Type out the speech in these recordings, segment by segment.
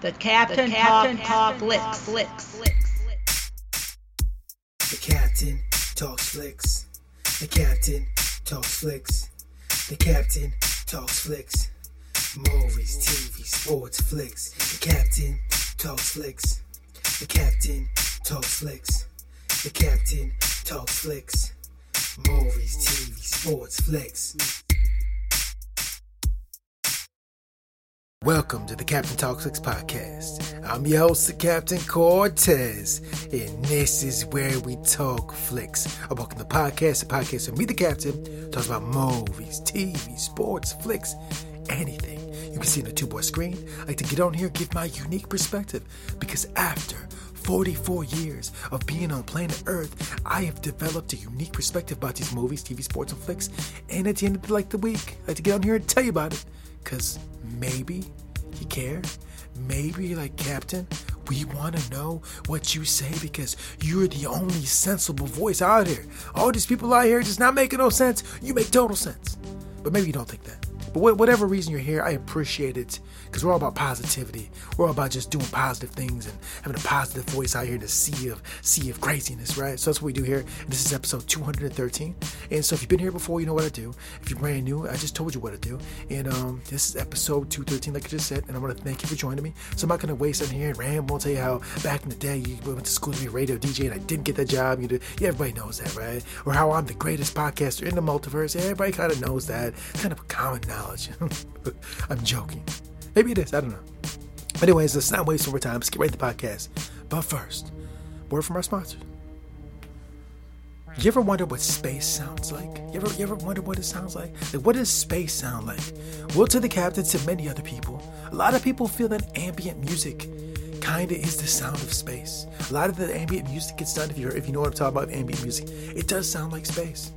The Captain, the Captain Talk, Talk Flicks. The Captain talks flicks. The Captain talks flicks. The Captain talks flicks. Movies, TV, sports, flicks. The Captain talks flicks. The Captain talks flicks. The Captain talks flicks. Movies, TV, sports, flicks. Welcome to the Captain Flicks podcast. I'm your host, the Captain Cortez, and this is where we talk flicks. I'm welcome the podcast, the podcast of me, the Captain, talks about movies, TV, sports, flicks, anything. You can see on the two boy screen. I like to get on here, give my unique perspective, because after 44 years of being on planet Earth, I have developed a unique perspective about these movies, TV, sports, and flicks. And at the end of the, like the week, I like to get on here and tell you about it. Cause maybe you care. Maybe like, Captain, we want to know what you say because you're the only sensible voice out here. All these people out here just not making no sense. You make total sense. But maybe you don't think that. But whatever reason you're here, I appreciate it because we're all about positivity. We're all about just doing positive things and having a positive voice out here in the sea of sea of craziness, right? So that's what we do here. And this is episode 213. And so if you've been here before, you know what I do. If you're brand new, I just told you what to do. And um, this is episode 213, like I just said. And I want to thank you for joining me. So I'm not going to waste on here and ramble and tell you how back in the day you went to school to be a radio DJ and I didn't get that job. You. Yeah, everybody knows that, right? Or how I'm the greatest podcaster in the multiverse. Yeah, everybody kind of knows that. Kind of a common knowledge. I'm joking. Maybe it is. I don't know. Anyways, let's not waste more time. Let's get right to the podcast. But first, word from our sponsor. You ever wonder what space sounds like? You ever, you ever wonder what it sounds like? Like, what does space sound like? Well, to the captain, to many other people, a lot of people feel that ambient music kinda is the sound of space. A lot of the ambient music gets done if you if you know what I'm talking about, ambient music. It does sound like space.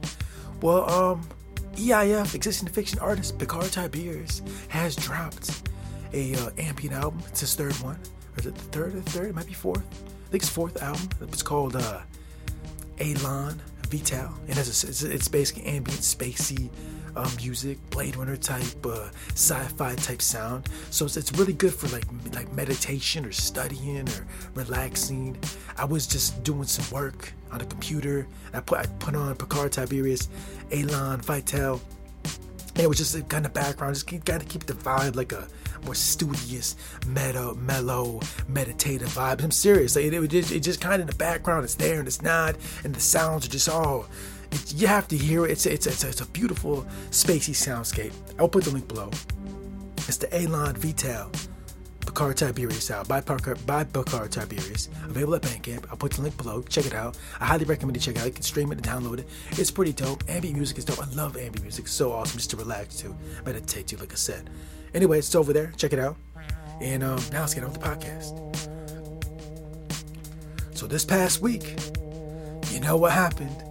Well, um, EIF, existing fiction artist Picard Tiberius, has dropped a uh, ambient album. It's his third one. Or is it the third or the third? It might be fourth. I think it's fourth album. It's called uh, Elan Vital. And it's, it's, it's basically ambient, spacey uh, music, Blade Runner type, uh, sci-fi type sound. So it's, it's really good for like like meditation or studying or relaxing. I was just doing some work on the computer. I put I put on Picard Tiberius, Elan Vital. And it was just a kind of background, just got to keep the vibe like a more studious, meta, mellow, meditative vibe. I'm serious. Like it, it, it just kind of in the background. It's there and it's not, and the sounds are just all. You have to hear it. It's it's it's, it's a beautiful, spacey soundscape. I'll put the link below. It's the Elan Vital. Picard Tiberius out by Parker by Picard Tiberius. Available at Bandcamp. I'll put the link below. Check it out. I highly recommend you check it out. You can stream it and download it. It's pretty dope. Ambient music is dope. I love ambient music. It's so awesome just to relax to, meditate to, like I said. Anyway, it's over there. Check it out. And um, now let's get on with the podcast. So this past week, you know what happened?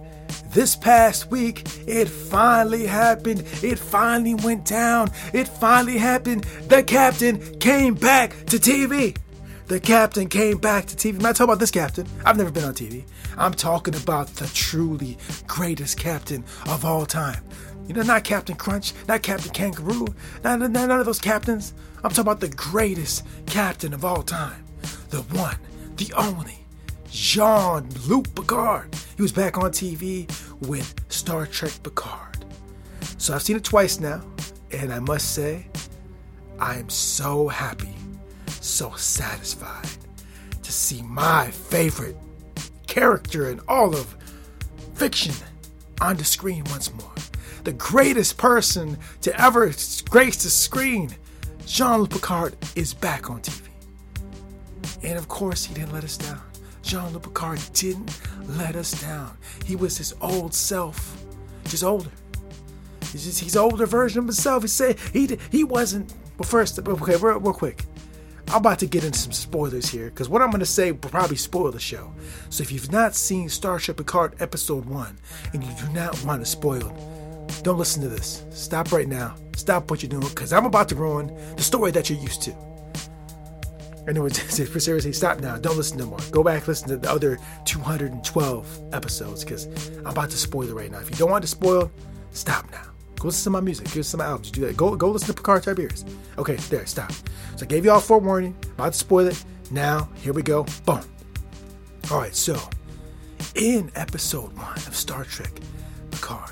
This past week, it finally happened. It finally went down. It finally happened. The captain came back to TV. The captain came back to TV. I'm talking about this captain. I've never been on TV. I'm talking about the truly greatest captain of all time. You know, not Captain Crunch, not Captain Kangaroo, not, not none of those captains. I'm talking about the greatest captain of all time. The one, the only, Jean Luc Picard. He was back on TV with Star Trek Picard. So I've seen it twice now, and I must say, I am so happy, so satisfied to see my favorite character in all of fiction on the screen once more the greatest person to ever grace the screen, Jean Luc Picard, is back on TV. And of course, he didn't let us down. Jean Luc Picard didn't let us down. He was his old self, just older. He's just he's older version of himself. He said he he wasn't. But first, okay, real, real quick. I'm about to get into some spoilers here because what I'm going to say will probably spoil the show. So if you've not seen Starship Picard Episode 1 and you do not want to spoil don't listen to this. Stop right now. Stop what you're doing because I'm about to ruin the story that you're used to. Anyway, for seriously, stop now. Don't listen no more. Go back, listen to the other 212 episodes because I'm about to spoil it right now. If you don't want to spoil, stop now. Go listen to my music. Go listen to my albums. Do that. Go go listen to Picard Tiberius. Okay, there, stop. So I gave you all forewarning. About to spoil it. Now, here we go. Boom. All right, so in episode one of Star Trek Picard,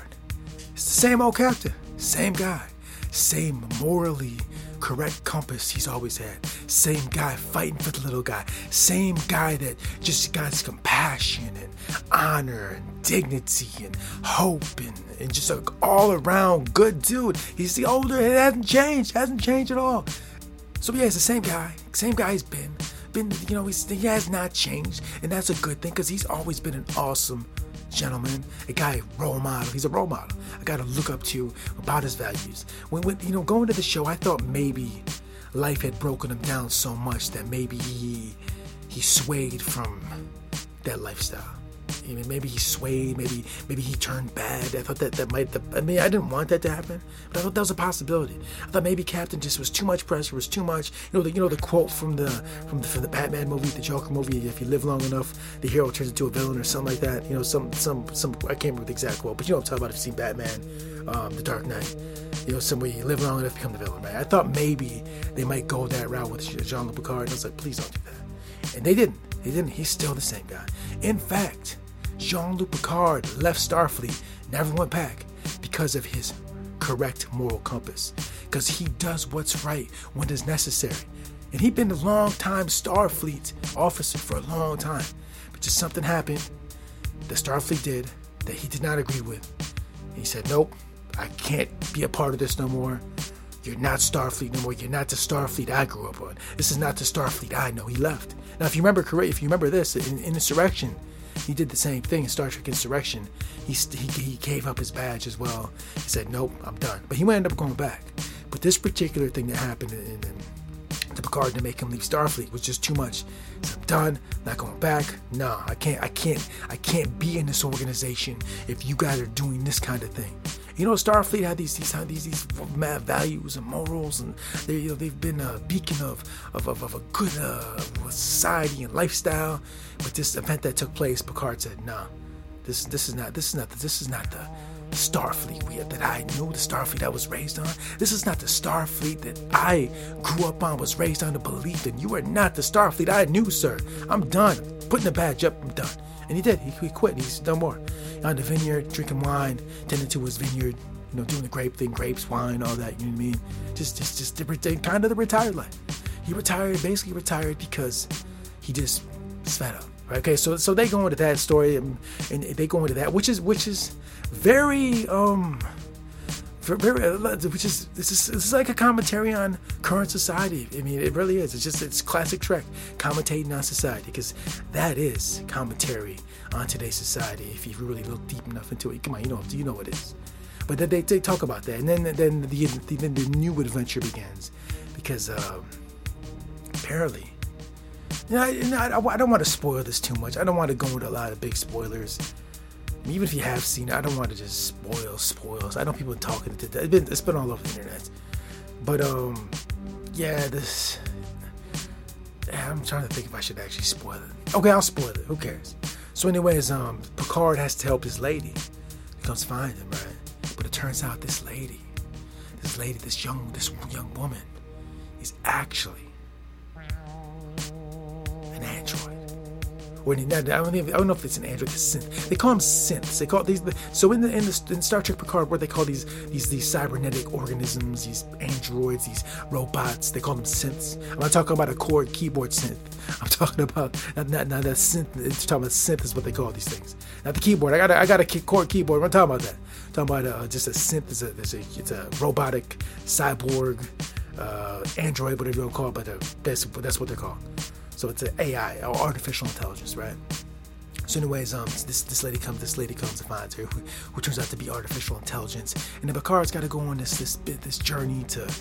it's the same old captain, same guy, same morally correct compass he's always had. Same guy fighting for the little guy. Same guy that just got his compassion and honor and dignity and hope and, and just like all around good dude. He's the older, it hasn't changed, hasn't changed at all. So yeah, it's the same guy, same guy he's been. Been, you know, he has not changed, and that's a good thing because he's always been an awesome gentleman, a guy role model. He's a role model. I got to look up to about his values. When, when you know going to the show, I thought maybe life had broken him down so much that maybe he he swayed from that lifestyle. Maybe he swayed, maybe maybe he turned bad. I thought that that might. I mean, I didn't want that to happen, but I thought that was a possibility. I thought maybe Captain just was too much pressure, was too much. You know, the you know the quote from the from the, from the Batman movie, the Joker movie. If you live long enough, the hero turns into a villain or something like that. You know, some some some. I can't remember the exact quote, but you know I'm talking about. If you've seen Batman, um, The Dark Knight. You know, somebody you live long enough, become the villain, right? I thought maybe they might go that route with Jean-Luc Picard. I was like, please don't do that, and they didn't. They didn't. He's still the same guy. In fact Jean Luc Picard left Starfleet, never went back because of his correct moral compass. Because he does what's right when it's necessary. And he'd been a long time Starfleet officer for a long time. But just something happened that Starfleet did that he did not agree with. And He said, Nope, I can't be a part of this no more. You're not Starfleet no more. You're not the Starfleet I grew up on. This is not the Starfleet I know. He left. Now, if you remember correct, if you remember this in, in Insurrection, he did the same thing in Star Trek Insurrection. He, he, he gave up his badge as well. He said, Nope, I'm done. But he ended up going back. But this particular thing that happened in, in, in to Picard to make him leave Starfleet was just too much. Said, I'm done, not going back. Nah, I can't, I can't, I can't be in this organization if you guys are doing this kind of thing. You know, Starfleet had these these these these mad values and morals, and they you know they've been a beacon of of, of, of a good uh, society and lifestyle. But this event that took place, Picard said, "Nah, this this is not this is not this is not the Starfleet we, that I knew, the Starfleet I was raised on. This is not the Starfleet that I grew up on, was raised on the belief that you are not the Starfleet I knew, sir. I'm done. Putting the badge up, I'm done. And he did. He, he quit. He's done more. On the vineyard, drinking wine, tending to his vineyard, you know, doing the grape thing, grapes, wine, all that. You know what I mean? Just, just, just different kind of the retired life. He retired, basically retired because he just fed up. Right? Okay, so so they go into that story and, and they go into that, which is which is very um very, uh, which is this is this is like a commentary on current society. I mean, it really is. It's just it's classic Trek commentating on society because that is commentary on today's society. If you really look deep enough into it, come on, you know, do you know what it is. But then they, they talk about that, and then then the then the new adventure begins because um, apparently. You know, I, I, I don't want to spoil this too much. I don't want to go into a lot of big spoilers even if you have seen it, I don't want to just spoil spoils. I know people talking to that. It's been, it's been all over the internet. But um, yeah, this. I'm trying to think if I should actually spoil it. Okay, I'll spoil it. Who cares? So, anyways, um, Picard has to help his lady. He comes find him, right? But it turns out this lady, this lady, this young, this young woman, is actually I don't, even, I don't know if it's an android, it's synth. They call them synths. They call these. So in the in, the, in Star Trek Picard, what they call these these these cybernetic organisms, these androids, these robots, they call them synths. I'm not talking about a Korg keyboard synth. I'm talking about not not, not that synth. It's talking about synth is what they call these things. Not the keyboard. I got a, I got a Korg keyboard. I'm not talking about that. I'm talking about uh, just a synth. It's a, it's a it's a robotic cyborg uh, android, whatever you want to call it, but uh, that's that's what they're called. So it's an AI or artificial intelligence, right? So, anyways, um, this this lady comes. This lady comes and finds her, who, who turns out to be artificial intelligence. And then Picard's got to go on this this this journey to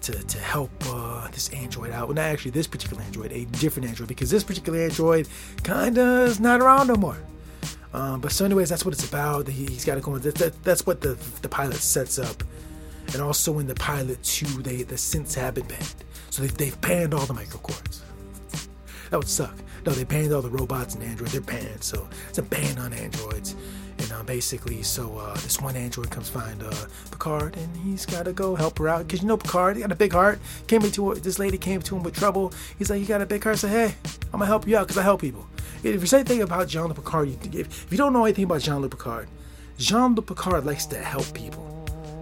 to to help uh, this android out. Well, not actually this particular android, a different android, because this particular android kinda is not around no more. Um, but so, anyways, that's what it's about. He, has got to go. On, that, that, that's what the the pilot sets up. And also in the pilot too, they the synths have been banned. So they, they've banned all the microKORGs. That would suck. No, they banned all the robots and androids. They're banned, so it's a ban on androids. And uh, basically, so uh, this one android comes find uh, Picard, and he's got to go help her out because you know Picard, he got a big heart. Came into this lady came to him with trouble. He's like, you got a big heart. Say, hey, I'm gonna help you out because I help people. If you say anything about Jean-Luc Picard, if you don't know anything about Jean-Luc Picard, Jean-Luc Picard likes to help people.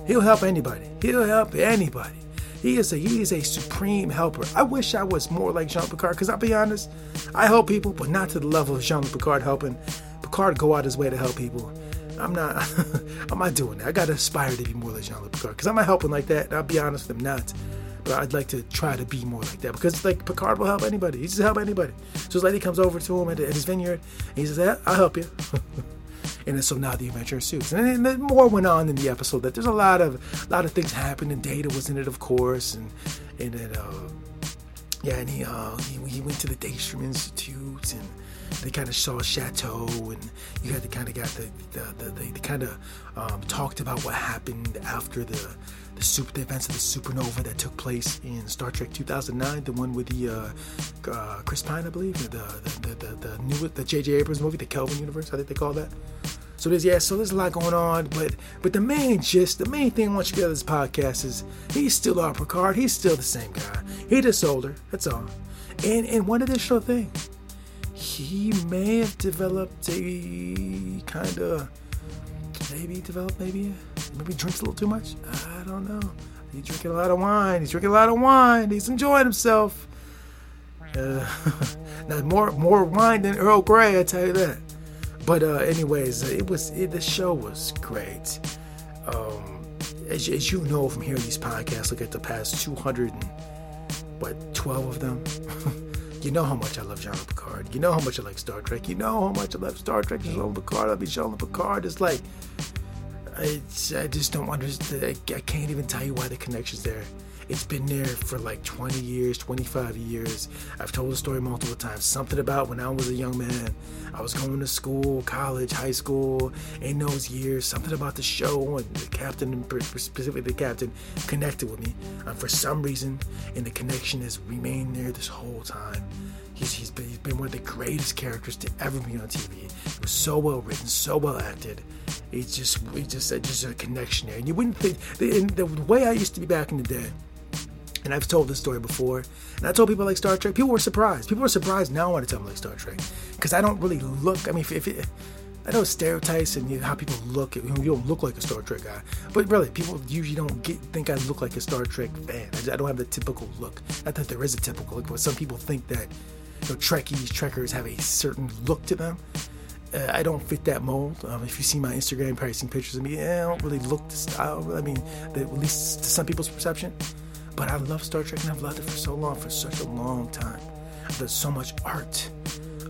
He'll help anybody. He'll help anybody. He is a he is a supreme helper. I wish I was more like Jean Picard, because I'll be honest, I help people, but not to the level of Jean Picard helping. Picard go out his way to help people. I'm not I'm not doing that. I gotta aspire to be more like Jean Luc Picard. Because I'm not helping like that. I'll be honest, I'm not. But I'd like to try to be more like that. Because like Picard will help anybody. He just help anybody. So his lady comes over to him at, at his vineyard and he says, yeah, I'll help you. and so now the adventure ensues. And then more went on in the episode. That there's a lot of a lot of things happened, and Data was in it, of course, and and then uh, yeah, and he, uh, he he went to the Daystrom Institute, and they kind of saw chateau, and you had to kind of got the the, the kind of um, talked about what happened after the the super the events of the supernova that took place in Star Trek 2009, the one with the uh, uh, Chris Pine, I believe, the the the, the, the new the J.J. Abrams movie, the Kelvin universe, I think they call that. So there's yeah, so there's a lot going on, but but the main gist, the main thing I want you to get out of this podcast is he's still our Picard, he's still the same guy. He just older, that's all. And and one additional thing, he may have developed a kind of maybe developed maybe maybe drinks a little too much. I don't know. He's drinking a lot of wine. He's drinking a lot of wine. He's enjoying himself. Uh, now more more wine than Earl Grey, I tell you that. But uh, anyways, it was it, the show was great. Um, as, as you know from hearing these podcasts, look at the past 200 and what 12 of them. you know how much I love Jean-Luc Picard. You know how much I like Star Trek. You know how much I love Star Trek. Jean-Luc Picard. I mean Jean-Luc Picard is like I, I just don't understand. I, I can't even tell you why the connection's there. It's been there for like 20 years, 25 years. I've told the story multiple times. Something about when I was a young man, I was going to school, college, high school, in those years. Something about the show and the captain, specifically the captain, connected with me. And for some reason, and the connection has remained there this whole time. He's, he's, been, he's been one of the greatest characters to ever be on TV. It was so well written, so well acted. It's just, it's just, just a connection there. And you wouldn't think, the, the way I used to be back in the day, and I've told this story before, and I told people like Star Trek. People were surprised. People were surprised now I tell them like Star Trek, because I don't really look. I mean, if, if it, I know stereotypes and you know, how people look. You don't look like a Star Trek guy, but really, people usually don't get think I look like a Star Trek fan. I, I don't have the typical look. Not that there is a typical look, but some people think that you know, Trekkies, Trekkers have a certain look to them. Uh, I don't fit that mold. Um, if you see my Instagram, probably seen pictures of me. Yeah, I don't really look the style. I mean, the, at least to some people's perception. But I love Star Trek and I've loved it for so long, for such a long time. There's so much art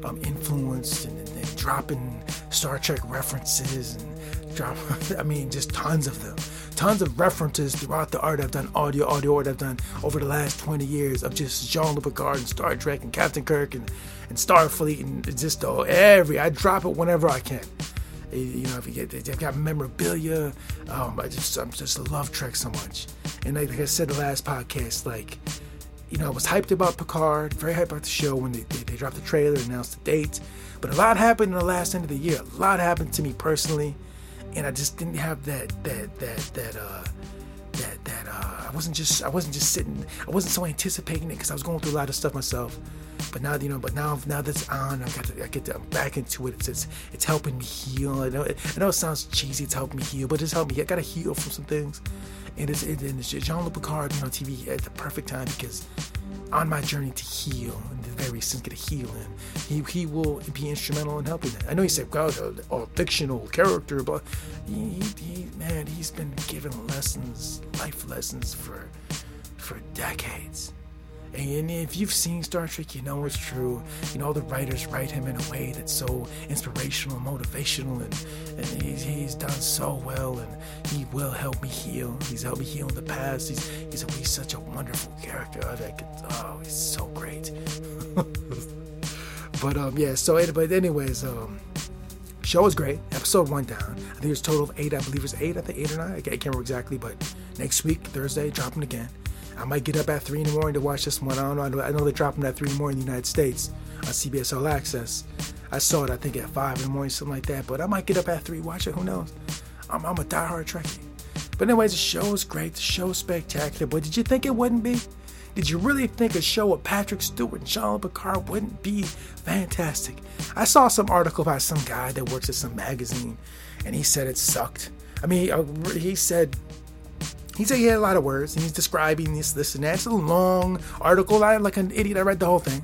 um, influenced and, and, and dropping Star Trek references and drop, I mean, just tons of them. Tons of references throughout the art I've done, audio, audio art I've done over the last 20 years of just Jean-Luc Picard and Star Trek and Captain Kirk and, and Starfleet and just oh, every, I drop it whenever I can. You know, if you get, they've got memorabilia. Um, I just, I'm just love Trek so much. And like, like I said the last podcast, like, you know, I was hyped about Picard, very hyped about the show when they, they, they dropped the trailer, announced the date. But a lot happened in the last end of the year. A lot happened to me personally, and I just didn't have that that that that uh that that uh I wasn't just I wasn't just sitting I wasn't so anticipating it because I was going through a lot of stuff myself. But now you know, but now now that's on, I got to, I get to, I'm back into it. It's, it's it's helping me heal. I know it, I know it sounds cheesy. It's helping me heal, but it's helping me. I gotta heal from some things. And it's, it, and it's Jean-Luc Picard, you know, TV at the perfect time because on my journey to heal, in the very sense, get a heal in, he, he will be instrumental in helping that. I know you said, God, fictional character, but he, he, man, he's been given lessons, life lessons for for decades. And if you've seen Star Trek, you know it's true. You know, the writers write him in a way that's so inspirational, motivational, and, and he's, he's done so well, and he will help me heal. He's helped me heal in the past. He's, he's, he's such a wonderful character. I oh, he's so great. but, um, yeah, so, but anyways, um, show was great. Episode one down. I think it was total of eight. I believe it's eight. I think eight or nine. I can't remember exactly, but next week, Thursday, dropping again. I might get up at 3 in the morning to watch this one. I don't know. I know they're dropping at 3 in the morning in the United States on CBS All Access. I saw it, I think, at 5 in the morning, something like that. But I might get up at 3, watch it, who knows? I'm, I'm a diehard Trekkie. But, anyways, the show is great. The show is spectacular. But did you think it wouldn't be? Did you really think a show with Patrick Stewart and Jean Picard wouldn't be fantastic? I saw some article about some guy that works at some magazine, and he said it sucked. I mean, uh, he said he said he had a lot of words, and he's describing this, this, and that. It's a long article. I like an idiot. I read the whole thing.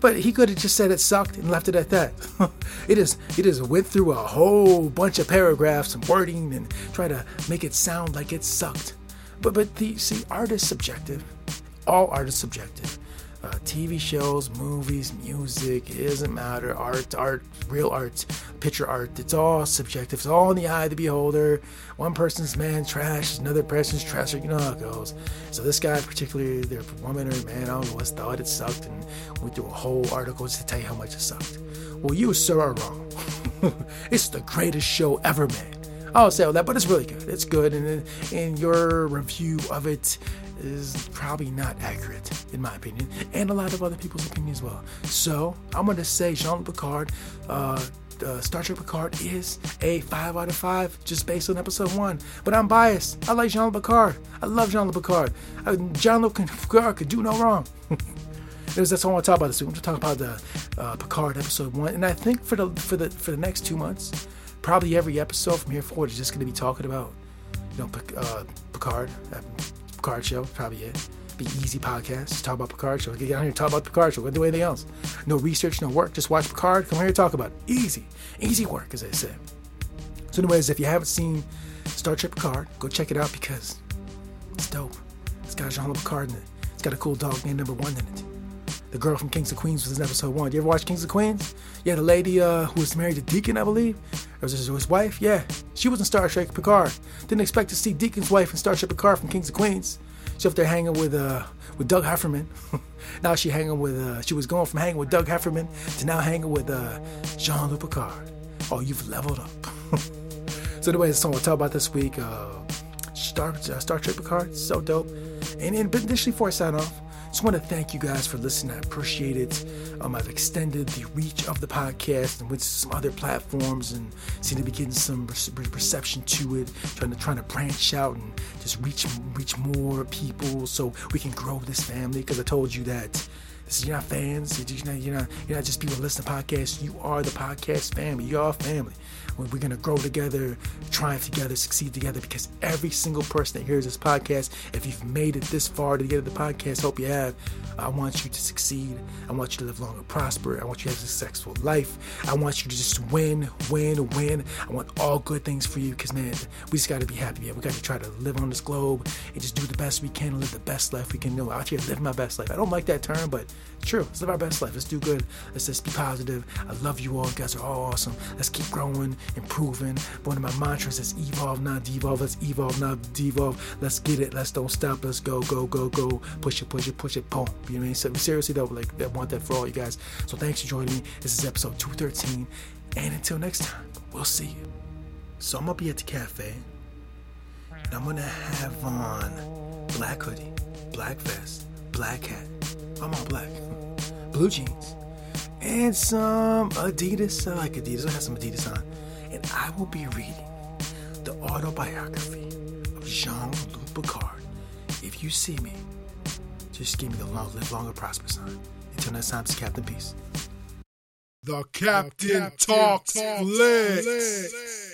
But he could have just said it sucked and left it at that. it is it is went through a whole bunch of paragraphs and wording and try to make it sound like it sucked. But but the see art is subjective. All art is subjective TV shows, movies, music, it doesn't matter. Art, art, real art, picture art, it's all subjective. It's all in the eye of the beholder. One person's man trash, another person's trash. You know how it goes. So this guy, particularly, their woman or man, I don't know, was thought it sucked and went through a whole article just to tell you how much it sucked. Well, you, sir, are wrong. it's the greatest show ever made. I'll say all that, but it's really good. It's good, and in your review of it is probably not accurate, in my opinion, and a lot of other people's opinion as well. So I'm to say Jean Picard, uh, uh, Star Trek Picard is a 5 out of 5 just based on episode 1. But I'm biased. I like Jean Picard. I love Jean Picard. Uh, Jean Picard could do no wrong. that's all I want to talk about this week. I'm going to talk about the uh, Picard episode 1. And I think for the for the for the next two months, probably every episode from here forward is just going to be talking about you know uh, Picard Picard show. Probably it. Be easy podcast. Talk about Picard show. Get down here, talk about Picard show. Don't do anything else. No research, no work. Just watch Picard. Come here and talk about it. Easy, easy work, as I said. So, anyways, if you haven't seen Star Trek Picard, go check it out because it's dope. It's got Jean-Luc Picard in it. It's got a cool dog named Number One in it. The girl from Kings of Queens was in episode one. You ever watch Kings of Queens? Yeah, the lady uh, who was married to Deacon, I believe. Or was his wife? Yeah, she was in Star Trek Picard. Didn't expect to see Deacon's wife in Star Trek Picard from Kings of Queens. She up there hanging with uh with Doug Heffernan. now she hanging with uh she was going from hanging with Doug Heffernan to now hanging with uh Jean-Luc Picard. Oh, you've leveled up. so anyway, that's all we'll talk about this week. Uh, Star uh, Star Trek Picard, so dope. And, and initially, before I sign off, just want to thank you guys for listening. I appreciate it. Um, I've extended the reach of the podcast and with some other platforms and seem to be getting some reception to it. Trying to trying to branch out and just reach reach more people so we can grow this family. Because I told you that you're not fans. You're not, you're not, you're not just people listening to podcasts. You are the podcast family. You are family. We're going to grow together, triumph together, succeed together because every single person that hears this podcast, if you've made it this far to get to the podcast, hope you have. I want you to succeed. I want you to live long and prosper. I want you to have a successful life. I want you to just win, win, win. I want all good things for you because, man, we just got to be happy. Yeah, we got to try to live on this globe and just do the best we can and live the best life we can. Know, out here, live my best life. I don't like that term, but true. Let's live our best life. Let's do good. Let's just be positive. I love you all. You guys are all awesome. Let's keep growing improving. One of my mantras is evolve, not devolve. Let's evolve, not devolve. Let's get it. Let's don't stop. Let's go, go, go, go. Push it, push it, push it. Boom. You know what I mean? So seriously though, like I want that for all you guys. So thanks for joining me. This is episode 213. And until next time, we'll see you. So I'm gonna be at the cafe. And I'm gonna have on black hoodie, black vest, black hat. I'm all black. Blue jeans and some Adidas. I like Adidas. I have some Adidas on. And I will be reading the autobiography of Jean Luc Picard. If you see me, just give me the long, live longer, prosper sign. Until next time, it's Captain Peace. The Captain, the Captain Talks, Talks.